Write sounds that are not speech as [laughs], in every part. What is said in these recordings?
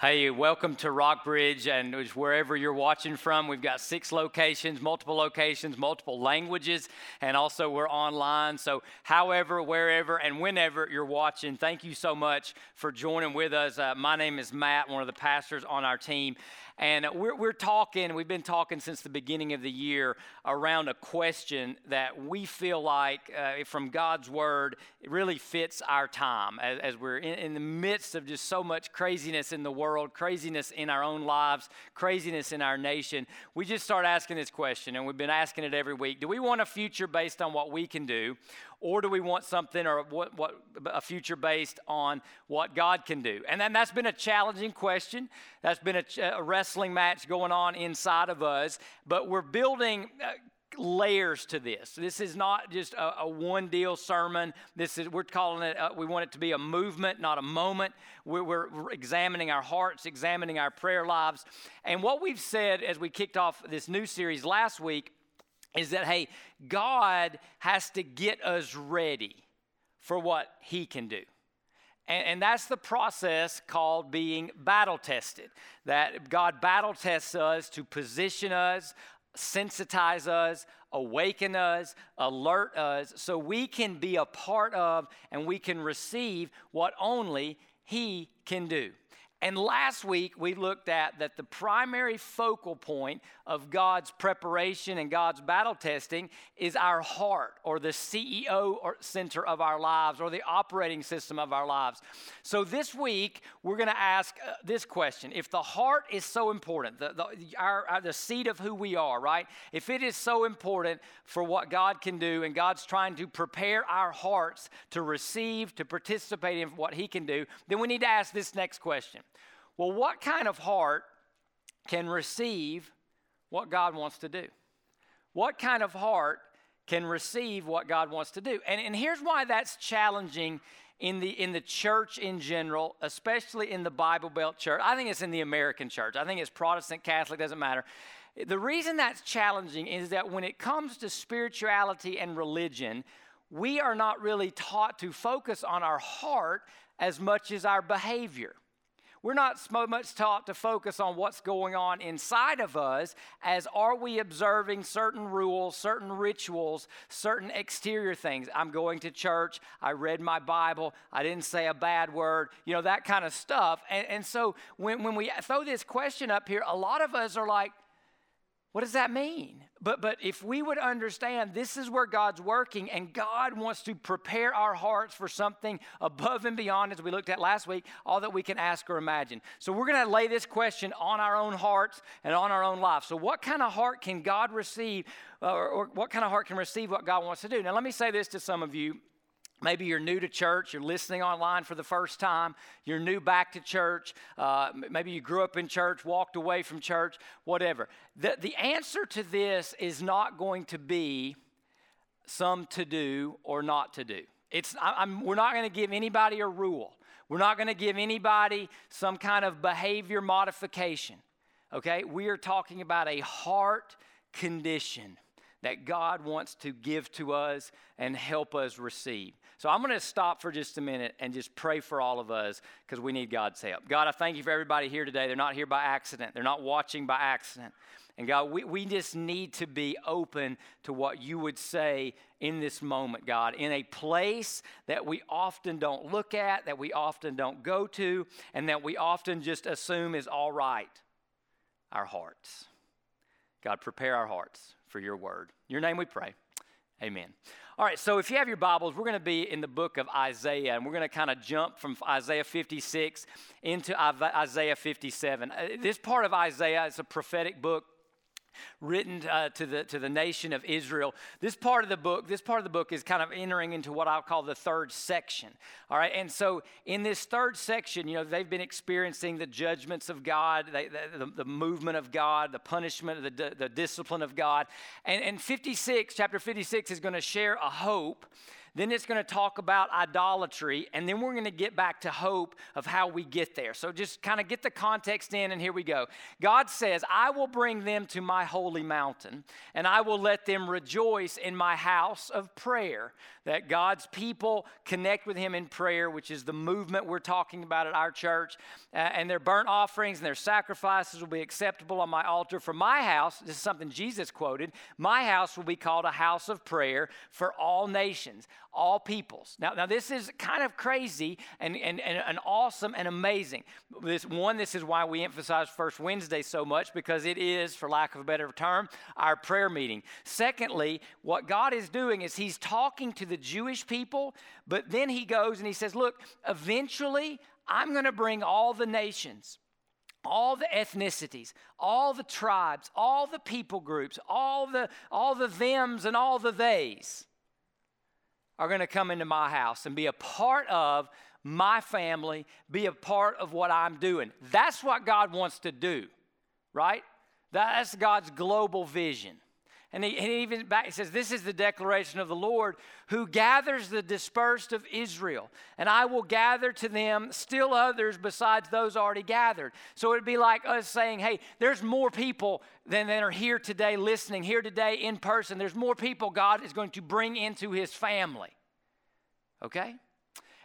Hey, welcome to Rockbridge and wherever you're watching from. We've got six locations, multiple locations, multiple languages, and also we're online. So, however, wherever, and whenever you're watching, thank you so much for joining with us. Uh, my name is Matt, one of the pastors on our team. And we're, we're talking, we've been talking since the beginning of the year around a question that we feel like uh, from God's Word it really fits our time as, as we're in, in the midst of just so much craziness in the world, craziness in our own lives, craziness in our nation. We just start asking this question, and we've been asking it every week Do we want a future based on what we can do? Or do we want something or what, what a future based on what God can do? And then that's been a challenging question. That's been a, a wrestling match going on inside of us, but we're building. Uh, layers to this. This is not just a, a, one deal sermon. This is we're calling it. Uh, we want it to be a movement, not a moment. We're, we're, examining our hearts, examining our prayer lives, and what we've said as we kicked off this new series last week is that, hey, God has to get us ready for what He can do. And, and, that's the process called being battle tested. That God battle tests us to position us, sensitize us, awaken us, alert us, so we can be a part of and we can receive what only He can do. And last week we looked at that the primary focal point of God's preparation and God's battle testing is our heart or the CEO or center of our lives or the operating system of our lives. So this week we're going to ask uh, this question. If the heart is so important, the, the, our, our, the seat of who we are, right? If it is so important for what God can do and God's trying to prepare our hearts to receive, to participate in what He can do, then we need to ask this next question. Well, what kind of heart can receive what God wants to do? What kind of heart can receive what God wants to do? And, and here's why that's challenging in the, in the church in general, especially in the Bible Belt church. I think it's in the American church. I think it's Protestant, Catholic, doesn't matter. The reason that's challenging is that when it comes to spirituality and religion, we are not really taught to focus on our heart as much as our behavior. We're not so much taught to focus on what's going on inside of us as are we observing certain rules, certain rituals, certain exterior things. I'm going to church, I read my Bible, I didn't say a bad word, you know, that kind of stuff. And, and so when, when we throw this question up here, a lot of us are like, what does that mean? But, but if we would understand this is where God's working and God wants to prepare our hearts for something above and beyond, as we looked at last week, all that we can ask or imagine. So we're going to lay this question on our own hearts and on our own life. So, what kind of heart can God receive, uh, or, or what kind of heart can receive what God wants to do? Now, let me say this to some of you Maybe you're new to church, you're listening online for the first time, you're new back to church, uh, maybe you grew up in church, walked away from church, whatever. The, the answer to this is not going to be some to do or not to do. It's, I, we're not going to give anybody a rule, we're not going to give anybody some kind of behavior modification. Okay? We are talking about a heart condition that God wants to give to us and help us receive. So I'm going to stop for just a minute and just pray for all of us because we need God's help. God, I thank you for everybody here today. They're not here by accident, they're not watching by accident. And God, we, we just need to be open to what you would say in this moment, God, in a place that we often don't look at, that we often don't go to, and that we often just assume is all right our hearts. God, prepare our hearts for your word. In your name we pray. Amen. All right, so if you have your Bibles, we're going to be in the book of Isaiah, and we're going to kind of jump from Isaiah 56 into Isaiah 57. Uh, this part of Isaiah is a prophetic book written uh, to, the, to the nation of Israel. This part of the book, this part of the book is kind of entering into what I'll call the third section. All right, and so in this third section, you know, they've been experiencing the judgments of God, they, the, the, movement of God, the punishment, the, the discipline of God. And, and 56, chapter 56 is going to share a hope Then it's going to talk about idolatry, and then we're going to get back to hope of how we get there. So just kind of get the context in, and here we go. God says, I will bring them to my holy mountain, and I will let them rejoice in my house of prayer. That God's people connect with Him in prayer, which is the movement we're talking about at our church. Uh, and their burnt offerings and their sacrifices will be acceptable on my altar. For my house, this is something Jesus quoted, my house will be called a house of prayer for all nations all peoples. Now, now this is kind of crazy and, and, and, and awesome and amazing. This one, this is why we emphasize First Wednesday so much because it is, for lack of a better term, our prayer meeting. Secondly, what God is doing is He's talking to the Jewish people, but then He goes and He says, Look, eventually I'm going to bring all the nations all the ethnicities, all the tribes, all the people groups, all the all the thems and all the theys are going to come into my house and be a part of my family, be a part of what I'm doing. That's what God wants to do, right? That's God's global vision. And he, and he even back, he says, This is the declaration of the Lord who gathers the dispersed of Israel, and I will gather to them still others besides those already gathered. So it'd be like us saying, Hey, there's more people than are here today listening, here today in person. There's more people God is going to bring into his family. Okay?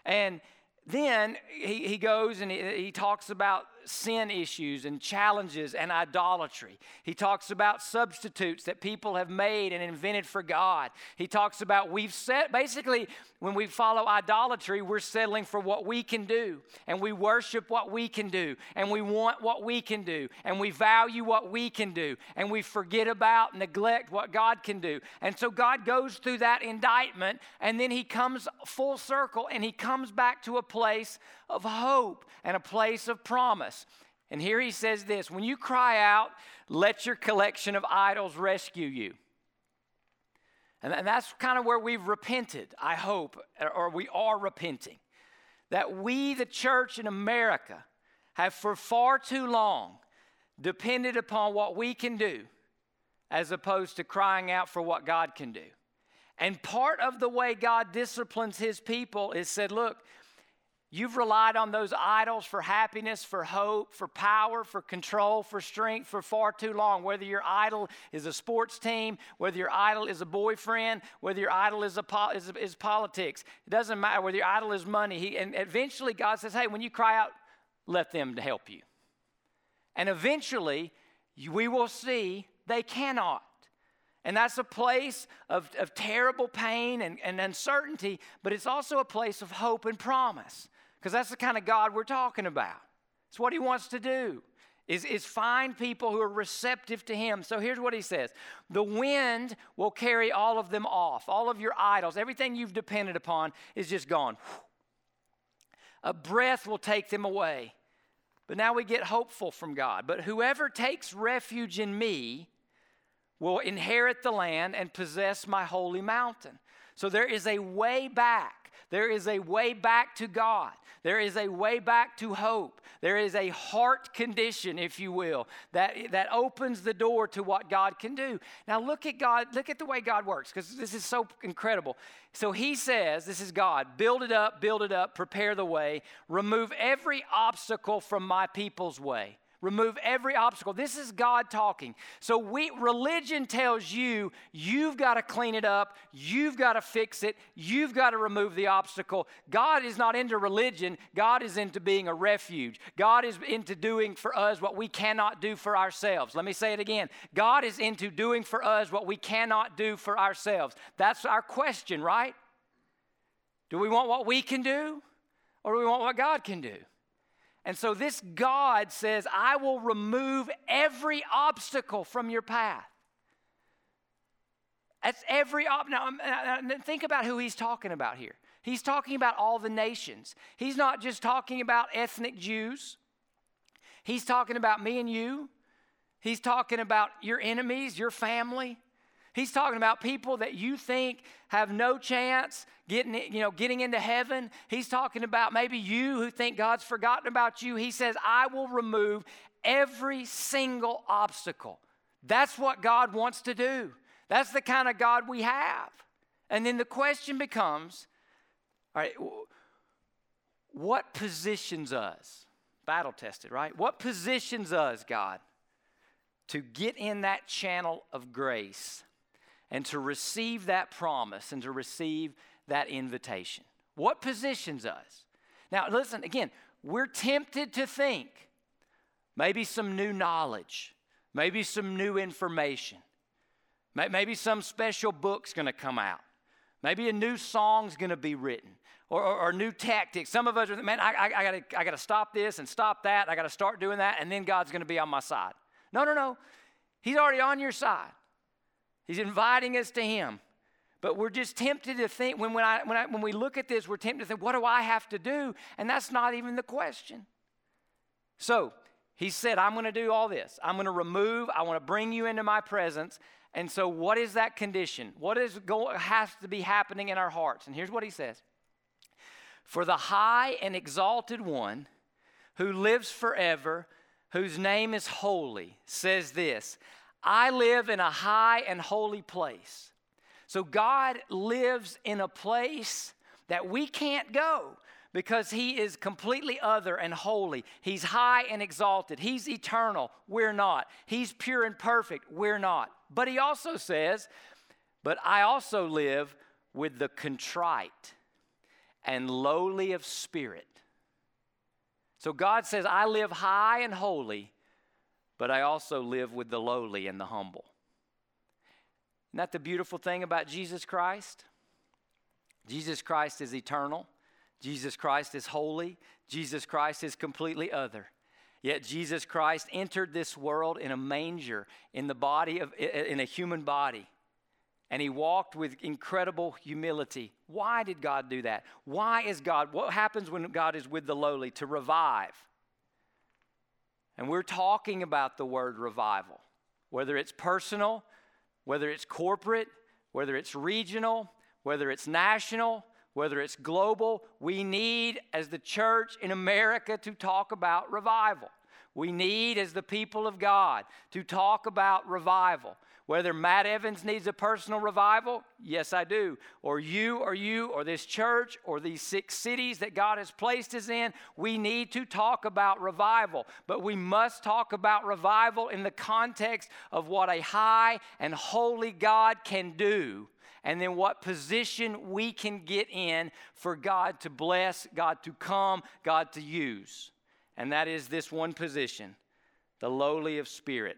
And then he, he goes and he, he talks about sin issues and challenges and idolatry. He talks about substitutes that people have made and invented for God. He talks about we've set, basically, when we follow idolatry, we're settling for what we can do, and we worship what we can do, and we want what we can do, and we value what we can do, and we forget about, neglect what God can do. And so God goes through that indictment, and then He comes full circle and He comes back to a place of hope and a place of promise. And here he says this when you cry out, let your collection of idols rescue you. And that's kind of where we've repented, I hope, or we are repenting. That we, the church in America, have for far too long depended upon what we can do as opposed to crying out for what God can do. And part of the way God disciplines his people is said, look, You've relied on those idols for happiness, for hope, for power, for control, for strength for far too long. Whether your idol is a sports team, whether your idol is a boyfriend, whether your idol is, po- is, is politics, it doesn't matter. Whether your idol is money. He, and eventually, God says, hey, when you cry out, let them help you. And eventually, we will see they cannot. And that's a place of, of terrible pain and, and uncertainty, but it's also a place of hope and promise because that's the kind of God we're talking about. It's what he wants to do. Is, is find people who are receptive to him. So here's what he says The wind will carry all of them off, all of your idols, everything you've depended upon is just gone. [sighs] A breath will take them away. But now we get hopeful from God. But whoever takes refuge in me will inherit the land and possess my holy mountain. So there is a way back there is a way back to God. There is a way back to hope. There is a heart condition, if you will, that, that opens the door to what God can do. Now, look at God, look at the way God works, because this is so incredible. So he says, This is God, build it up, build it up, prepare the way, remove every obstacle from my people's way. Remove every obstacle. This is God talking. So we religion tells you you've got to clean it up, you've got to fix it, you've got to remove the obstacle. God is not into religion, God is into being a refuge. God is into doing for us what we cannot do for ourselves. Let me say it again. God is into doing for us what we cannot do for ourselves. That's our question, right? Do we want what we can do or do we want what God can do? And so this God says, I will remove every obstacle from your path. That's every ob- um, now, now, think about who he's talking about here. He's talking about all the nations. He's not just talking about ethnic Jews. He's talking about me and you. He's talking about your enemies, your family. He's talking about people that you think have no chance getting, you know, getting into heaven. He's talking about maybe you who think God's forgotten about you. He says, I will remove every single obstacle. That's what God wants to do. That's the kind of God we have. And then the question becomes All right, what positions us? Battle tested, right? What positions us, God, to get in that channel of grace and to receive that promise and to receive that invitation? What positions us? Now, listen, again, we're tempted to think maybe some new knowledge, maybe some new information, maybe some special book's gonna come out, maybe a new song's gonna be written. Or, or, or new tactics. Some of us are, man, I, I, I, gotta, I gotta stop this and stop that. I gotta start doing that, and then God's gonna be on my side. No, no, no. He's already on your side. He's inviting us to Him. But we're just tempted to think, when, when, I, when, I, when we look at this, we're tempted to think, what do I have to do? And that's not even the question. So, he said, I'm going to do all this. I'm going to remove, I want to bring you into my presence. And so, what is that condition? What is go, has to be happening in our hearts? And here's what he says For the high and exalted one who lives forever, whose name is holy, says this I live in a high and holy place so God lives in a place that we can't go because he is completely other and holy. He's high and exalted. He's eternal. We're not. He's pure and perfect. We're not. But he also says, But I also live with the contrite and lowly of spirit. So God says, I live high and holy, but I also live with the lowly and the humble. Isn't that the beautiful thing about Jesus Christ? Jesus Christ is eternal. Jesus Christ is holy. Jesus Christ is completely other. Yet Jesus Christ entered this world in a manger, in the body of in a human body. And he walked with incredible humility. Why did God do that? Why is God? What happens when God is with the lowly? To revive. And we're talking about the word revival, whether it's personal, whether it's corporate, whether it's regional, whether it's national, whether it's global, we need, as the church in America, to talk about revival. We need, as the people of God, to talk about revival. Whether Matt Evans needs a personal revival, yes, I do. Or you, or you, or this church, or these six cities that God has placed us in, we need to talk about revival. But we must talk about revival in the context of what a high and holy God can do and then what position we can get in for God to bless, God to come, God to use. And that is this one position the lowly of spirit,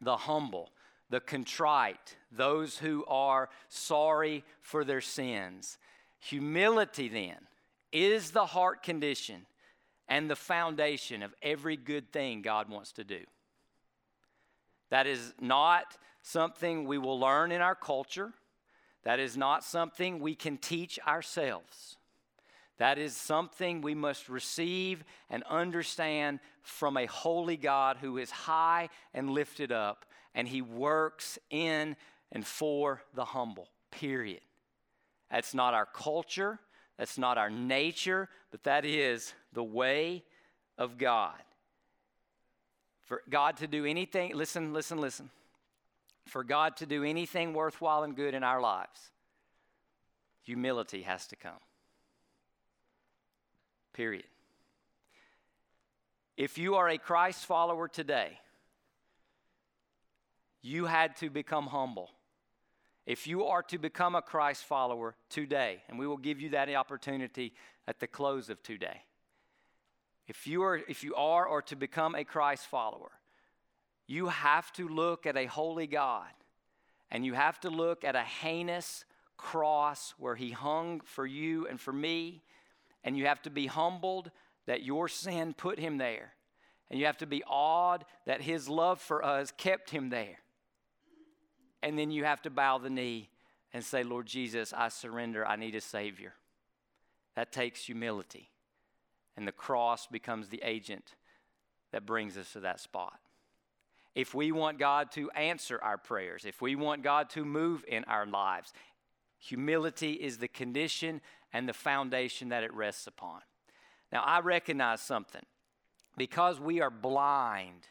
the humble the contrite, those who are sorry for their sins. Humility, then, is the heart condition and the foundation of every good thing God wants to do. That is not something we will learn in our culture. That is not something we can teach ourselves. That is something we must receive and understand from a holy God who is high and lifted up and he works in and for the humble, period. That's not our culture, that's not our nature, but that is the way of God. For God to do anything, listen, listen, listen. For God to do anything worthwhile and good in our lives, humility has to come. Period. If you are a Christ follower today, you had to become humble. If you are to become a Christ follower today, and we will give you that opportunity at the close of today. If you are, if you are or to become a Christ follower, you have to look at a holy God and you have to look at a heinous cross where he hung for you and for me, and you have to be humbled that your sin put him there. And you have to be awed that his love for us kept him there. And then you have to bow the knee and say, Lord Jesus, I surrender. I need a Savior. That takes humility. And the cross becomes the agent that brings us to that spot. If we want God to answer our prayers, if we want God to move in our lives, humility is the condition and the foundation that it rests upon. Now, I recognize something. Because we are blind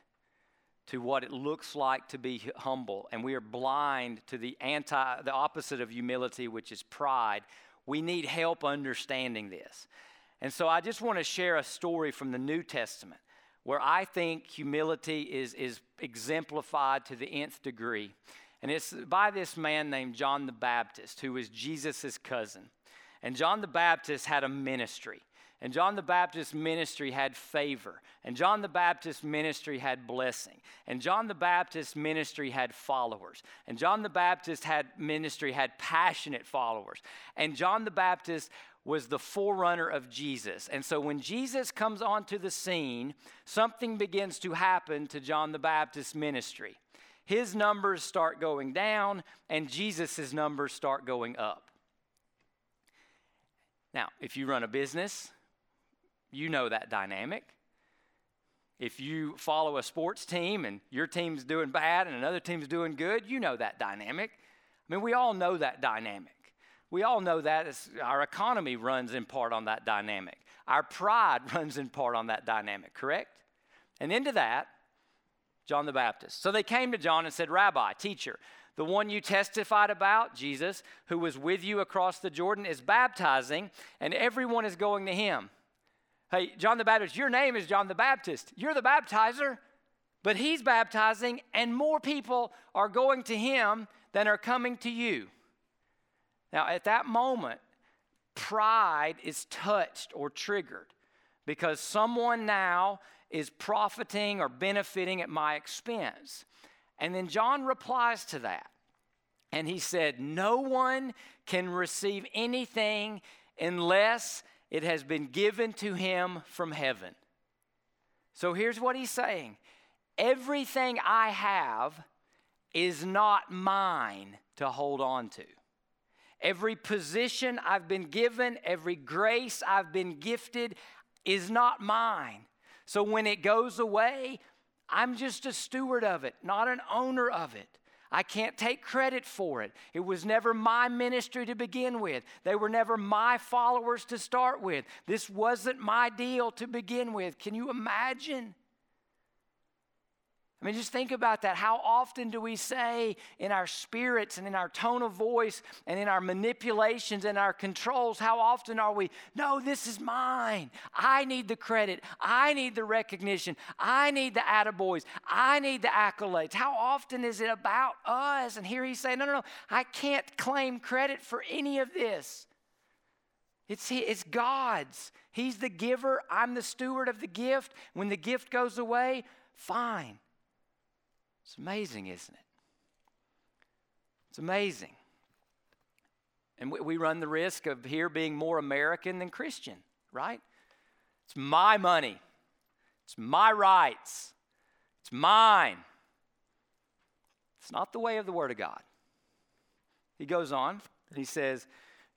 to what it looks like to be humble and we are blind to the anti the opposite of humility which is pride we need help understanding this. And so I just want to share a story from the New Testament where I think humility is, is exemplified to the nth degree. And it's by this man named John the Baptist, who was Jesus' cousin. And John the Baptist had a ministry. And John the Baptist's ministry had favor. And John the Baptist's ministry had blessing. And John the Baptist's ministry had followers. And John the Baptist had ministry had passionate followers. And John the Baptist was the forerunner of Jesus. And so when Jesus comes onto the scene, something begins to happen to John the Baptist's ministry. His numbers start going down and Jesus' numbers start going up. Now, if you run a business, you know that dynamic. If you follow a sports team and your team's doing bad and another team's doing good, you know that dynamic. I mean, we all know that dynamic. We all know that our economy runs in part on that dynamic. Our pride [laughs] runs in part on that dynamic, correct? And into that, John the Baptist. So they came to John and said, Rabbi, teacher, the one you testified about, Jesus, who was with you across the Jordan, is baptizing, and everyone is going to him. Hey, John the Baptist, your name is John the Baptist. You're the baptizer, but he's baptizing, and more people are going to him than are coming to you. Now, at that moment, pride is touched or triggered because someone now is profiting or benefiting at my expense. And then John replies to that. And he said, No one can receive anything unless it has been given to him from heaven. So here's what he's saying everything I have is not mine to hold on to. Every position I've been given, every grace I've been gifted is not mine. So when it goes away, I'm just a steward of it, not an owner of it. I can't take credit for it. It was never my ministry to begin with. They were never my followers to start with. This wasn't my deal to begin with. Can you imagine? I mean, just think about that. How often do we say in our spirits and in our tone of voice and in our manipulations and our controls, how often are we, no, this is mine. I need the credit. I need the recognition. I need the attaboys. I need the accolades. How often is it about us? And here he's saying, no, no, no, I can't claim credit for any of this. It's, it's God's. He's the giver. I'm the steward of the gift. When the gift goes away, fine. It's amazing, isn't it? It's amazing. And we, run the risk of here being more American than Christian, right? It's my money, it's my rights, it's mine. It's not the way of the Word of God. He goes on and he says,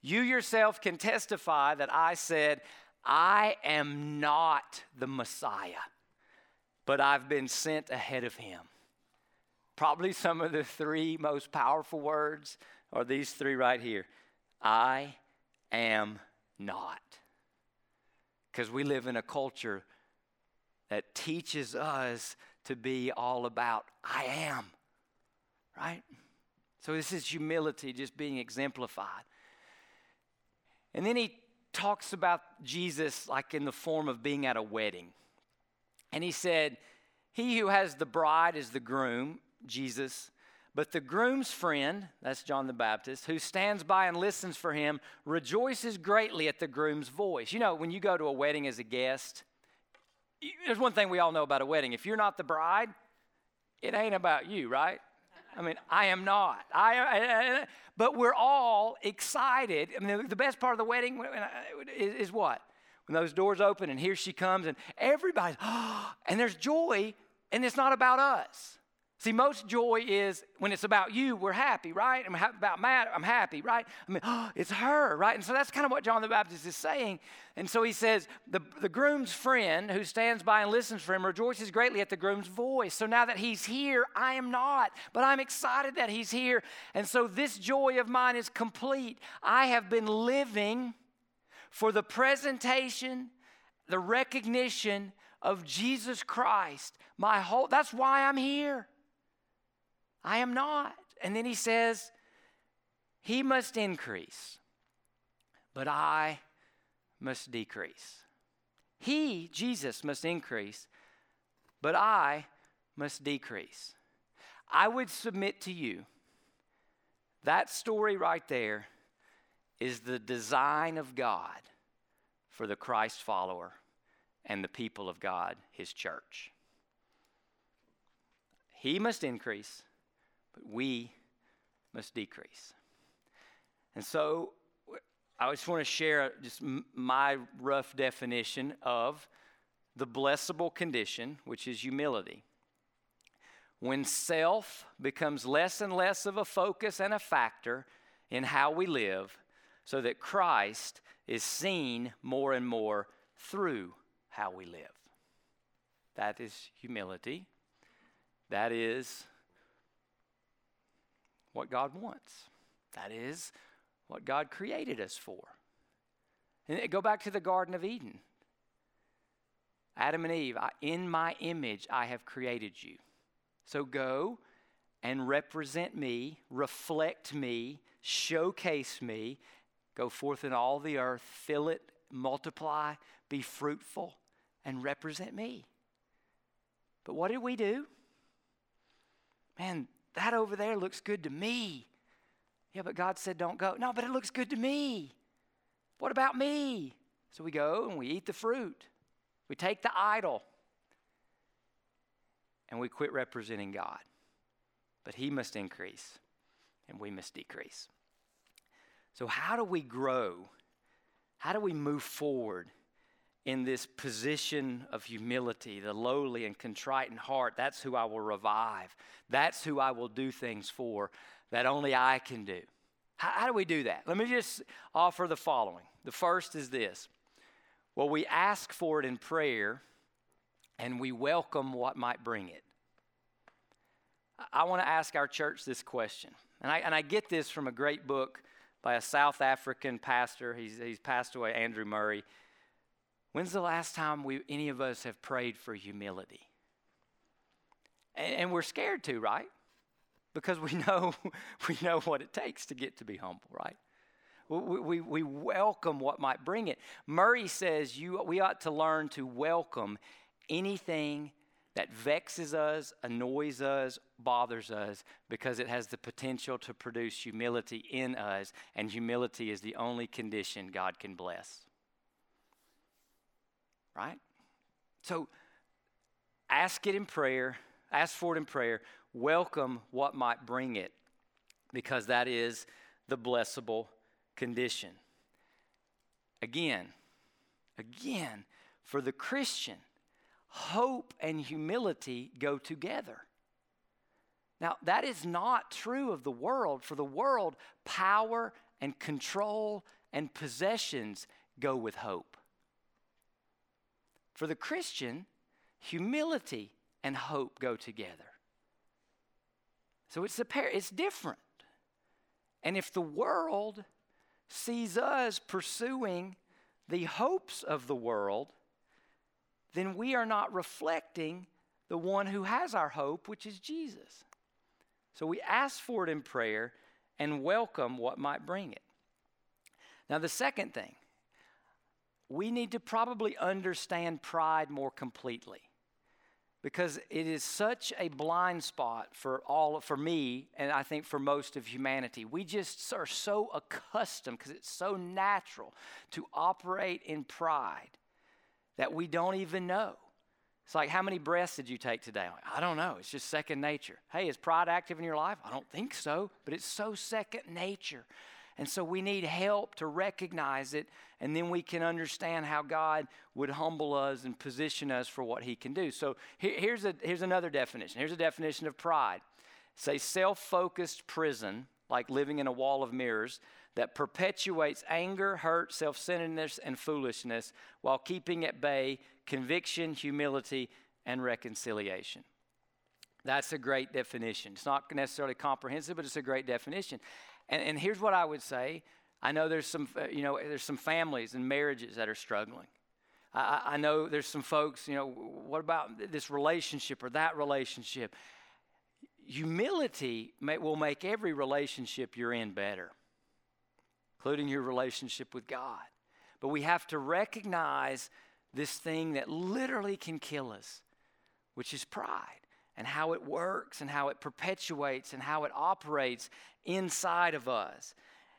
You yourself can testify that I said, I am not the Messiah, but I've been sent ahead of him. Probably some of the three most powerful words are these three right here I am not. Because we live in a culture that teaches us to be all about I am, right? So this is humility just being exemplified. And then he talks about Jesus like in the form of being at a wedding. And he said, He who has the bride is the groom, Jesus. But the groom's friend, that's John the Baptist, who stands by and listens for him, rejoices greatly at the groom's voice. You know, when you go to a wedding as a guest, there's one thing we all know about a wedding. If you're not the bride, it ain't about you, right? I mean, I am not. I, I, but we're all excited. I mean, the best part of the wedding is, is what? When those doors open and here she comes and everybody's, oh, [gasps] and there's joy, and it's not about us. See, most joy is when it's about you, we're happy, right? I'm about Matt, I'm happy, right? I mean, oh, [gasps] it's her, right? And so that's kind of what John the Baptist is saying. And so he says, the, the groom's friend who stands by and listens for him rejoices greatly at the groom's voice. So now that he's here, I am not, but I'm excited that he's here. And so this joy of mine is complete. I have been living for the presentation, the recognition of Jesus Christ. My whole, that's why I'm here. I am not. And then he says, He must increase, but I must decrease. He, Jesus, must increase, but I must decrease. I would submit to you that story right there is the design of God for the Christ follower and the people of God, his church. He must increase, we must decrease. And so I just want to share just my rough definition of the blessable condition, which is humility. When self becomes less and less of a focus and a factor in how we live, so that Christ is seen more and more through how we live. That is humility. That is what God wants. That is what God created us for. And go back to the Garden of Eden. Adam and Eve, in my image I have created you. So go and represent me, reflect me, showcase me, go forth in all the earth, fill it, multiply, be fruitful, and represent me. But what did we do? Man, that over there looks good to me. Yeah, but God said don't go. No, but it looks good to me. What about me? So we go and we eat the fruit. We take the idol and we quit representing God. But He must increase and we must decrease. So, how do we grow? How do we move forward in this position of humility, the lowly and contrite in heart? That's who I will revive. That's who I will do things for that only I can do. How, how do we do that? Let me just offer the following. The first is this well, we ask for it in prayer and we welcome what might bring it. I want to ask our church this question, and I, and I get this from a great book by a South African pastor. He's, he's passed away, Andrew Murray. When's the last time we, any of us have prayed for humility? And, and we're scared to, right? Because we know, [laughs] we know what it takes to get to be humble, right? We, we, we welcome what might bring it. Murray says you, we ought to learn to welcome anything that vexes us, annoys us, bothers us, because it has the potential to produce humility in us, and humility is the only condition God can bless. Right? So ask it in prayer, ask for it in prayer, welcome what might bring it, because that is the blessable condition. Again, again, for the Christian, hope and humility go together. Now, that is not true of the world. For the world, power and control and possessions go with hope. For the Christian, humility and hope go together. So it's a pair, it's different. And if the world sees us pursuing the hopes of the world, then we are not reflecting the one who has our hope, which is Jesus. So we ask for it in prayer and welcome what might bring it. Now, the second thing, we need to probably understand pride more completely because it is such a blind spot for all for me and I think for most of humanity. We just are so accustomed because it's so natural to operate in pride that we don't even know. It's like, how many breaths did you take today? Like, I don't know. It's just second nature. Hey, is pride active in your life? I don't think so, but it's so second nature. And so we need help to recognize it, and then we can understand how God would humble us and position us for what He can do. So here's, a, here's another definition. Here's a definition of pride. Say self focused prison, like living in a wall of mirrors, that perpetuates anger, hurt, self centeredness, and foolishness while keeping at bay conviction, humility, and reconciliation. That's a great definition. It's not necessarily comprehensive, but it's a great definition. And, and here's what I would say I know there's some, uh, you know, there's some families and marriages that are struggling. I, I know there's some folks, you know, what about this relationship or that relationship? Humility may, will make every relationship you're in better. including your relationship with God. But we have to recognize this thing that literally can kill us, which is pride, and how it works, and how it perpetuates, and how it operates inside of us.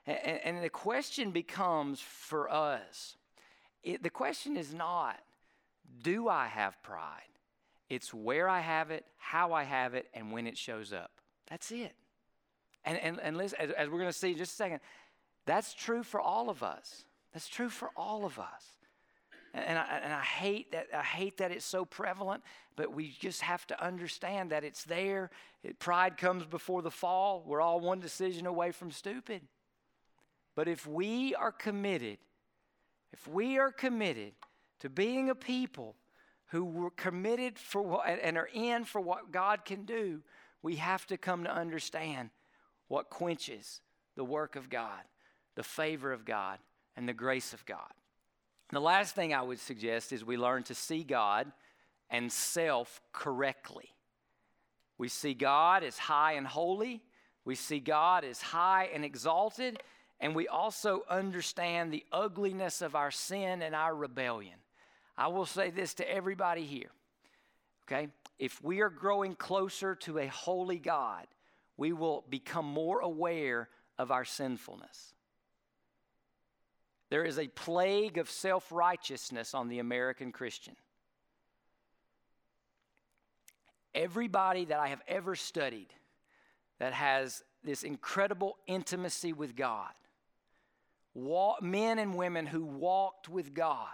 And, and the question becomes for us it, the question is not, do I have pride? It's where I have it, how I have it, and when it shows up. That's it. And, and, and listen, as, as we're going to see in just a second, that's true for all of us. That's true for all of us. And, I, and I hate that I hate that it's so prevalent, but we just have to understand that it's there. It, pride comes before the fall. We're all one decision away from stupid. But if we are committed, if we are committed to being a people who were committed for what and are in for what God can do, we have to come to understand what quenches the work of God, the favor of God, and the grace of God. The last thing I would suggest is we learn to see God and self correctly. We see God as high and holy, we see God as high and exalted, and we also understand the ugliness of our sin and our rebellion. I will say this to everybody here, okay? If we are growing closer to a holy God, we will become more aware of our sinfulness. There is a plague of self righteousness on the American Christian. Everybody that I have ever studied that has this incredible intimacy with God walk, men and women who walked with God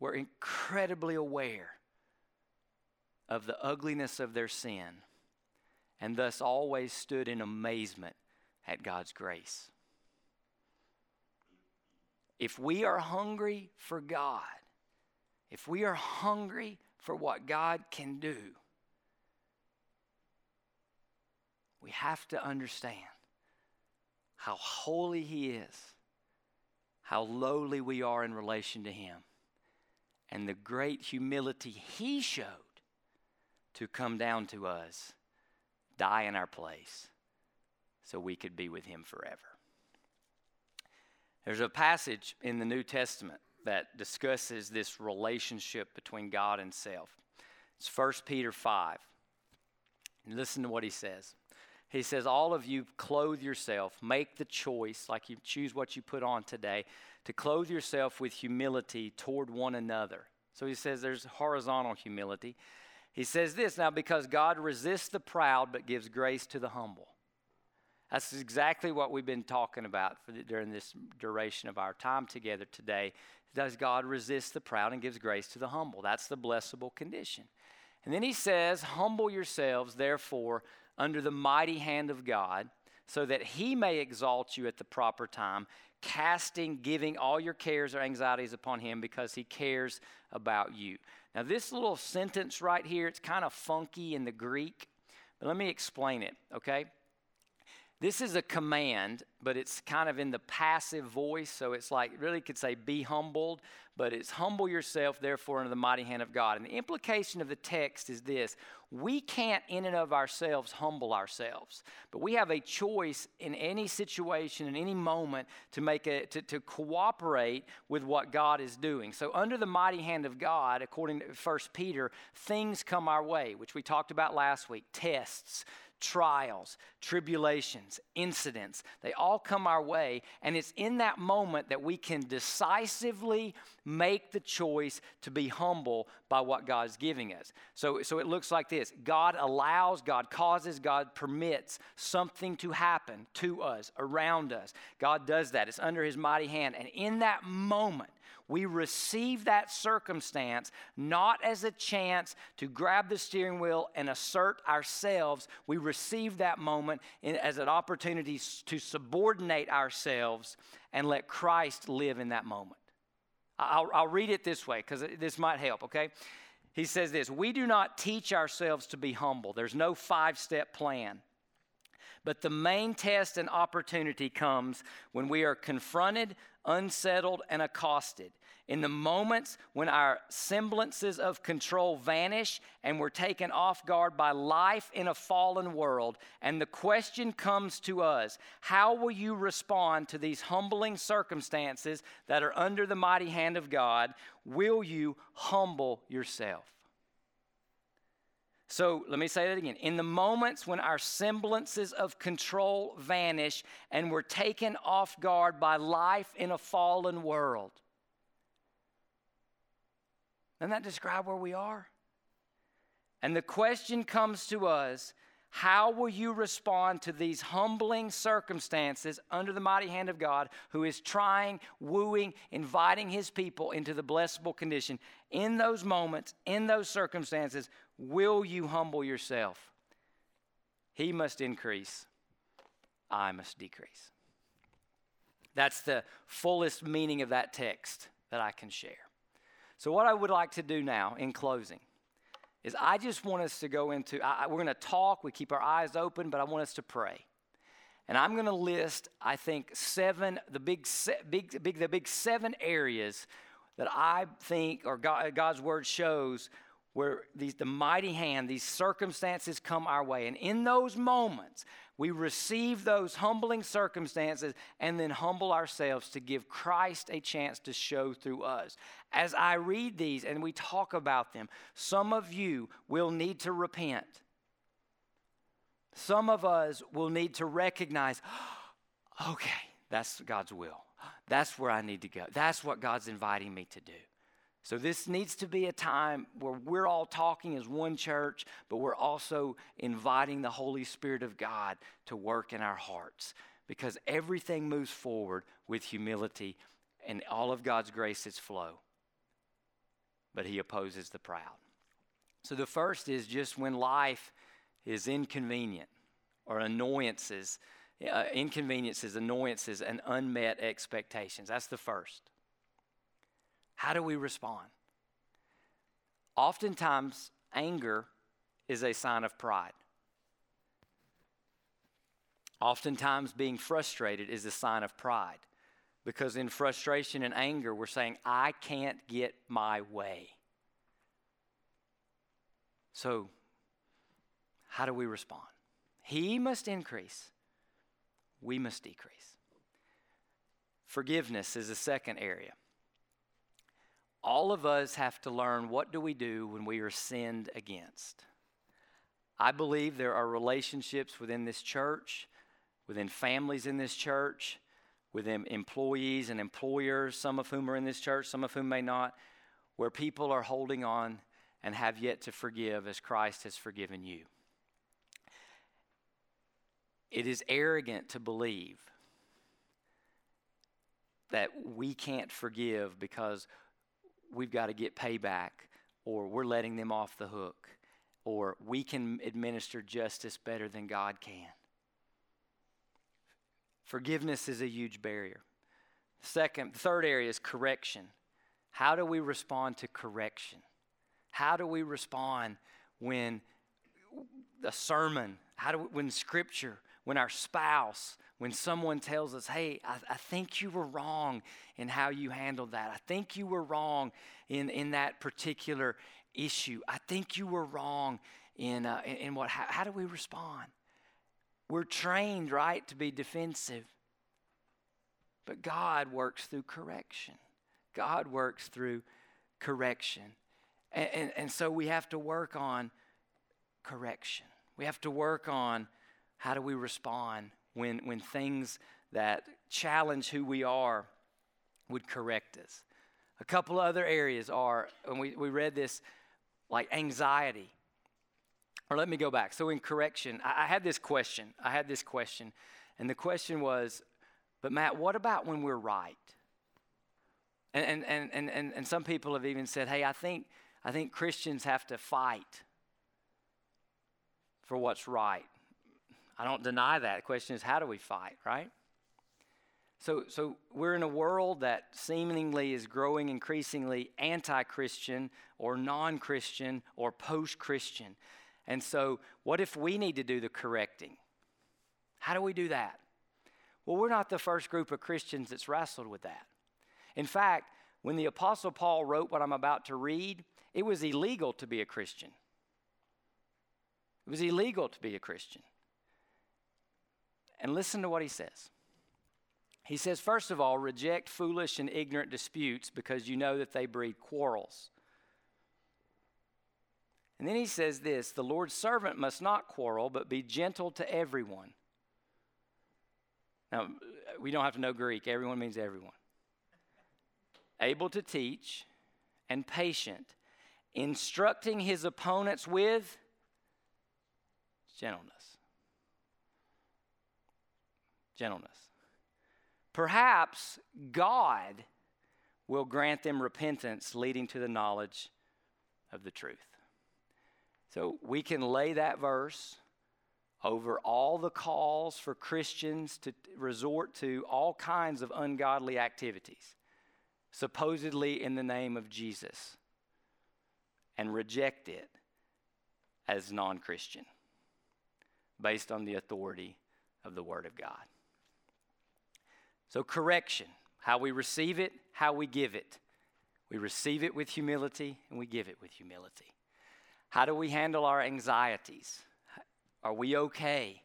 were incredibly aware of the ugliness of their sin and thus always stood in amazement at God's grace. If we are hungry for God, if we are hungry for what God can do, we have to understand how holy He is, how lowly we are in relation to Him, and the great humility He showed to come down to us, die in our place, so we could be with Him forever. There's a passage in the New Testament that discusses this relationship between God and self. It's 1 Peter 5. Listen to what he says. He says, All of you clothe yourself, make the choice, like you choose what you put on today, to clothe yourself with humility toward one another. So he says there's horizontal humility. He says this now, because God resists the proud but gives grace to the humble. That's exactly what we've been talking about the, during this duration of our time together today. Does God resist the proud and gives grace to the humble? That's the blessable condition. And then he says, Humble yourselves, therefore, under the mighty hand of God, so that he may exalt you at the proper time, casting, giving all your cares or anxieties upon him because he cares about you. Now, this little sentence right here, it's kind of funky in the Greek, but let me explain it, okay? This is a command, but it's kind of in the passive voice. So it's like, really could say, be humbled, but it's humble yourself, therefore, under the mighty hand of God. And the implication of the text is this we can't, in and of ourselves, humble ourselves, but we have a choice in any situation, in any moment, to make a, to, to cooperate with what God is doing. So, under the mighty hand of God, according to 1 Peter, things come our way, which we talked about last week tests, trials, tribulations, incidents, they all come our way. And it's in that moment that we can decisively make the choice to be humble by what God's giving us. So, so it looks like this God allows, God causes, God permits something to happen to us, around us. God does that. It's under His mighty hand. And in that moment, we receive that circumstance not as a chance to grab the steering wheel and assert ourselves. We receive that moment in, as an opportunity to subordinate ourselves and let Christ live in that moment. I'll, I'll read it this way because this might help, okay? He says this We do not teach ourselves to be humble, there's no five step plan. But the main test and opportunity comes when we are confronted, unsettled, and accosted. In the moments when our semblances of control vanish and we're taken off guard by life in a fallen world, and the question comes to us how will you respond to these humbling circumstances that are under the mighty hand of God? Will you humble yourself? So let me say that again. In the moments when our semblances of control vanish and we're taken off guard by life in a fallen world, doesn't that describe where we are? And the question comes to us how will you respond to these humbling circumstances under the mighty hand of God who is trying, wooing, inviting his people into the blessable condition? In those moments, in those circumstances, will you humble yourself? He must increase, I must decrease. That's the fullest meaning of that text that I can share. So, what I would like to do now in closing is I just want us to go into, I, we're going to talk, we keep our eyes open, but I want us to pray. And I'm going to list, I think, seven, the big, big, big, the big seven areas that I think, or God, God's word shows, where these, the mighty hand, these circumstances come our way. And in those moments, we receive those humbling circumstances and then humble ourselves to give Christ a chance to show through us. As I read these and we talk about them, some of you will need to repent. Some of us will need to recognize, [gasps] okay, that's God's will. That's where I need to go. That's what God's inviting me to do. So, this needs to be a time where we're all talking as one church, but we're also inviting the Holy Spirit of God to work in our hearts because everything moves forward with humility and all of God's grace is flow. But He opposes the proud. So, the first is just when life is inconvenient or annoyances, uh, inconveniences, annoyances, and unmet expectations. That's the first. How do we respond? Oftentimes, anger is a sign of pride. Oftentimes, being frustrated is a sign of pride because in frustration and anger, we're saying, I can't get my way. So, how do we respond? He must increase, we must decrease. Forgiveness is a second area all of us have to learn what do we do when we are sinned against. I believe there are relationships within this church, within families in this church, within employees and employers, some of whom are in this church, some of whom may not, where people are holding on and have yet to forgive as Christ has forgiven you. It is arrogant to believe that we can't forgive because we've got to get payback, or we're letting them off the hook, or we can administer justice better than God can. Forgiveness is a huge barrier. Second, third area is correction. How do we respond to correction? How do we respond when a sermon, how do we, when scripture, when our spouse, when someone tells us, hey, I, I, think you were wrong in how you handled that. I think you were wrong in, in that particular issue. I think you were wrong in, uh, in, in what, how, how do we respond? We're trained, right, to be defensive. But God works through correction. God works through correction. And, and, and so we have to work on correction. We have to work on how do we respond when, when things that challenge who we are would correct us. A couple other areas are, and we, we read this, like anxiety. Or let me go back. So, in correction, I, I had this question. I had this question. And the question was, but Matt, what about when we're right? And, and, and, and, and some people have even said, hey, I think, I think Christians have to fight for what's right. I don't deny that. The question is, how do we fight, right? So, so we're in a world that seemingly is growing increasingly anti Christian or non Christian or post Christian. And so, what if we need to do the correcting? How do we do that? Well, we're not the first group of Christians that's wrestled with that. In fact, when the Apostle Paul wrote what I'm about to read, it was illegal to be a Christian. It was illegal to be a Christian. And listen to what he says. He says, first of all, reject foolish and ignorant disputes because you know that they breed quarrels. And then he says this the Lord's servant must not quarrel, but be gentle to everyone. Now, we don't have to know Greek, everyone means everyone. Able to teach and patient, instructing his opponents with gentleness. Gentleness. Perhaps God will grant them repentance leading to the knowledge of the truth. So we can lay that verse over all the calls for Christians to resort to all kinds of ungodly activities, supposedly in the name of Jesus, and reject it as non Christian based on the authority of the Word of God. So, correction, how we receive it, how we give it. We receive it with humility and we give it with humility. How do we handle our anxieties? Are we okay?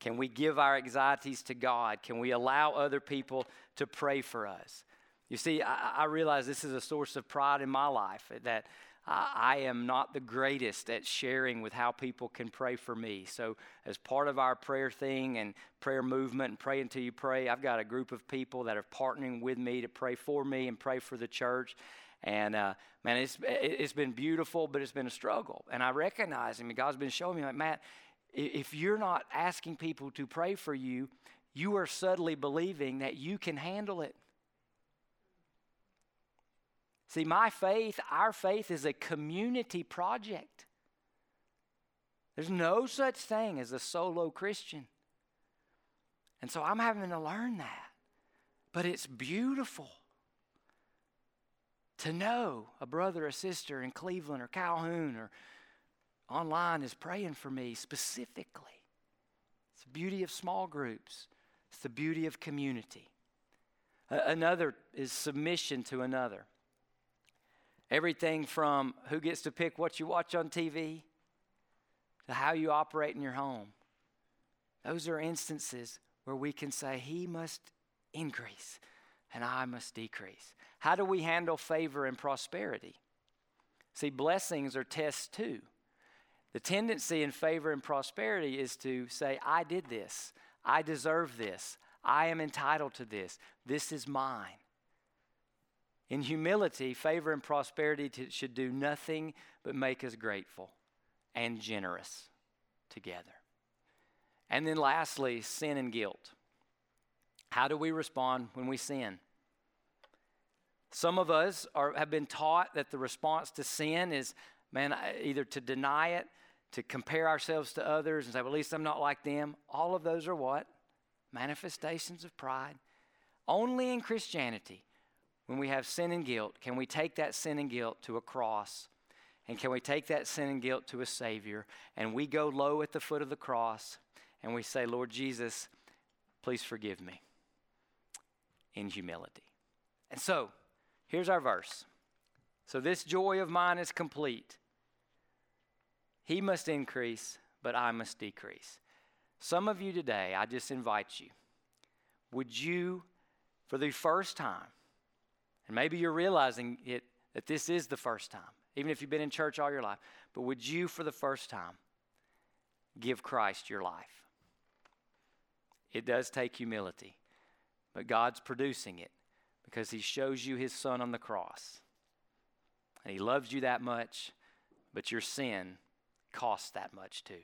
Can we give our anxieties to God? Can we allow other people to pray for us? You see, I, I realize this is a source of pride in my life that I am not the greatest at sharing with how people can pray for me. So, as part of our prayer thing and prayer movement and pray until you pray, I've got a group of people that are partnering with me to pray for me and pray for the church. And uh, man, it's it's been beautiful, but it's been a struggle. And I recognize, I mean, God's been showing me, like, Matt, if you're not asking people to pray for you, you are subtly believing that you can handle it. See, my faith, our faith is a community project. There's no such thing as a solo Christian. And so I'm having to learn that. But it's beautiful to know a brother or sister in Cleveland or Calhoun or online is praying for me specifically. It's the beauty of small groups, it's the beauty of community. another is submission to another. Everything from who gets to pick what you watch on TV to how you operate in your home. Those are instances where we can say, He must increase and I must decrease. How do we handle favor and prosperity? See, blessings are tests too. The tendency in favor and prosperity is to say, I did this, I deserve this, I am entitled to this, this is mine. In humility, favor and prosperity should do nothing but make us grateful and generous together. And then lastly, sin and guilt. How do we respond when we sin? Some of us are, have been taught that the response to sin is, man, either to deny it, to compare ourselves to others and say, well, at least I'm not like them. All of those are what? Manifestations of pride. Only in Christianity when we have sin and guilt, can we take that sin and guilt to a cross? And can we take that sin and guilt to a Savior? And we go low at the foot of the cross and we say, Lord Jesus, please forgive me in humility. And so, here's our verse. So, this joy of mine is complete. He must increase, but I must decrease. Some of you today, I just invite you, would you, for the first time, and maybe you're realizing it that this is the first time, even if you've been in church all your life. But would you, for the first time, give Christ your life? It does take humility, but God's producing it because He shows you His Son on the cross. And He loves you that much, but your sin costs that much too.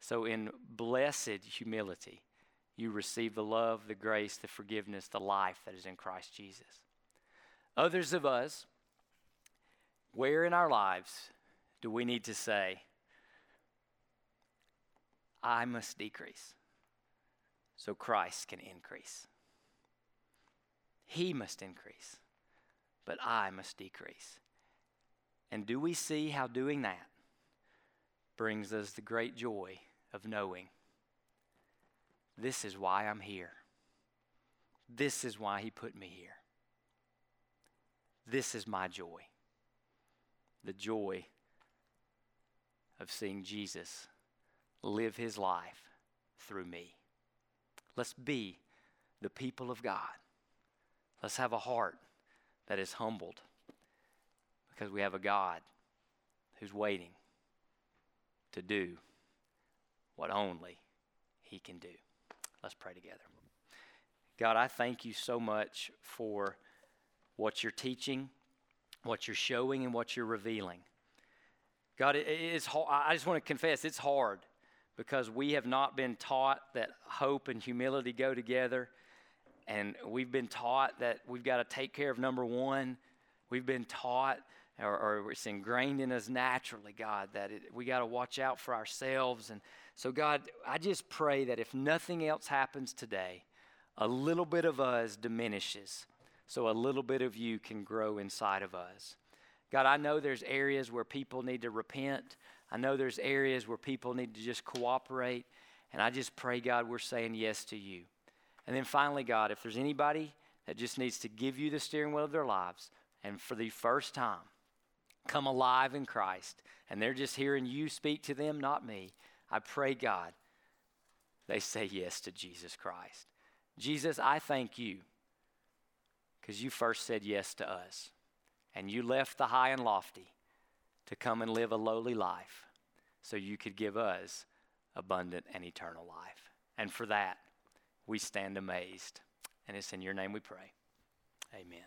So, in blessed humility, you receive the love, the grace, the forgiveness, the life that is in Christ Jesus. Others of us, where in our lives do we need to say, I must decrease so Christ can increase? He must increase, but I must decrease. And do we see how doing that brings us the great joy of knowing this is why I'm here. This is why He put me here. This is my joy. The joy of seeing Jesus live His life through me. Let's be the people of God. Let's have a heart that is humbled because we have a God who's waiting to do what only He can do. Let's pray together. God, I thank you so much for what you're teaching, what you're showing, and what you're revealing. God, it is. I just want to confess it's hard because we have not been taught that hope and humility go together. And we've been taught that we've got to take care of number one. We've been taught, or, or it's ingrained in us naturally, God, that it, we got to watch out for ourselves. And so, God, I just pray that if nothing else happens today, a little bit of us diminishes so a little bit of you can grow inside of us. God, I know there's areas where people need to repent. I know there's areas where people need to just cooperate. And I just pray, God, we're saying yes to you. And then finally, God, if there's anybody that just needs to give you the steering wheel of their lives and for the first time come alive in Christ and they're just hearing you speak to them, not me, I pray, God, they say yes to Jesus Christ. Jesus, I thank you because you first said yes to us and you left the high and lofty to come and live a lowly life so you could give us abundant and eternal life. And for that, we stand amazed. And it's in your name we pray. Amen.